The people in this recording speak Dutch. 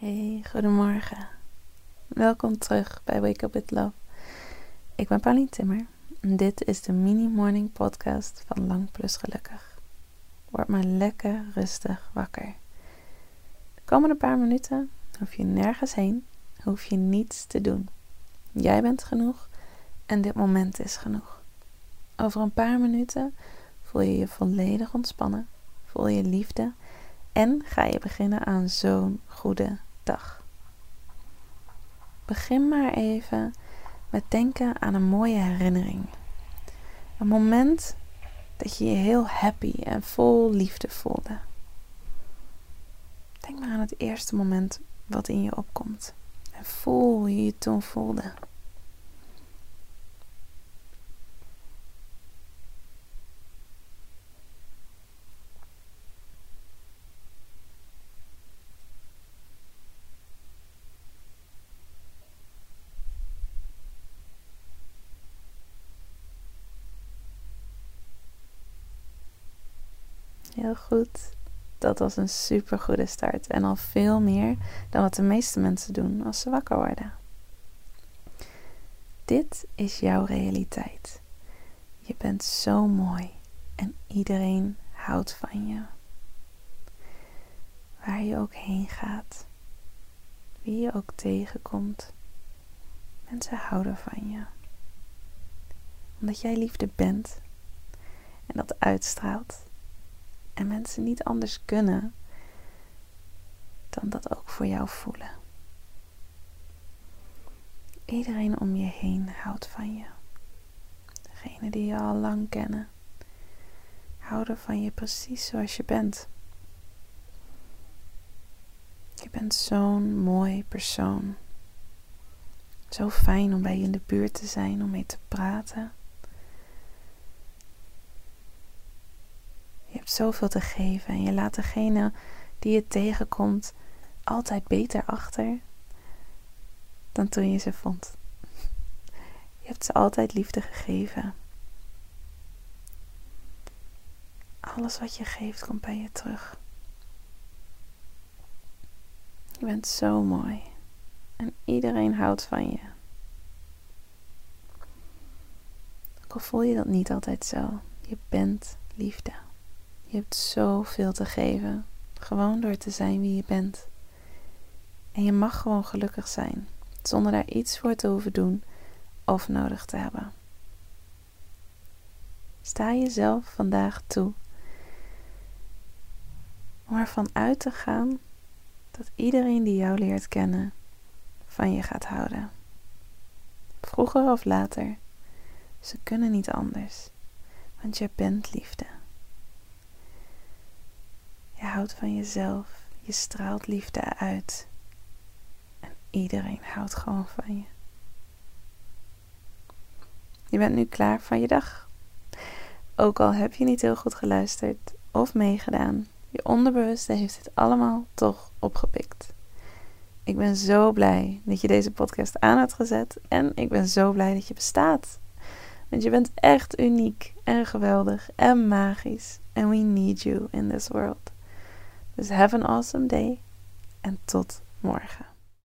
Hey, goedemorgen. Welkom terug bij Wake Up With Love. Ik ben Pauline Timmer en dit is de mini morning podcast van Lang Plus Gelukkig. Word maar lekker rustig wakker. De komende paar minuten hoef je nergens heen, hoef je niets te doen. Jij bent genoeg en dit moment is genoeg. Over een paar minuten voel je je volledig ontspannen, voel je liefde en ga je beginnen aan zo'n goede dag. Begin maar even met denken aan een mooie herinnering. Een moment dat je je heel happy en vol liefde voelde. Denk maar aan het eerste moment wat in je opkomt. En voel hoe je je toen voelde. Heel goed. Dat was een super goede start en al veel meer dan wat de meeste mensen doen als ze wakker worden. Dit is jouw realiteit. Je bent zo mooi en iedereen houdt van je. Waar je ook heen gaat, wie je ook tegenkomt, mensen houden van je. Omdat jij liefde bent en dat uitstraalt en mensen niet anders kunnen dan dat ook voor jou voelen. Iedereen om je heen houdt van je. Degene die je al lang kennen, houden van je precies zoals je bent. Je bent zo'n mooi persoon. Zo fijn om bij je in de buurt te zijn, om mee te praten. Zoveel te geven en je laat degene die je tegenkomt altijd beter achter dan toen je ze vond. Je hebt ze altijd liefde gegeven. Alles wat je geeft komt bij je terug. Je bent zo mooi en iedereen houdt van je. Ook al voel je dat niet altijd zo, je bent liefde. Je hebt zoveel te geven, gewoon door te zijn wie je bent. En je mag gewoon gelukkig zijn, zonder daar iets voor te hoeven doen of nodig te hebben. Sta jezelf vandaag toe om ervan uit te gaan dat iedereen die jou leert kennen van je gaat houden. Vroeger of later, ze kunnen niet anders, want je bent liefde. Houdt van jezelf. Je straalt liefde uit. En iedereen houdt gewoon van je. Je bent nu klaar van je dag. Ook al heb je niet heel goed geluisterd of meegedaan, je onderbewuste heeft het allemaal toch opgepikt. Ik ben zo blij dat je deze podcast aan hebt gezet en ik ben zo blij dat je bestaat. Want je bent echt uniek en geweldig en magisch. And we need you in this world. Dus have an awesome day en tot morgen.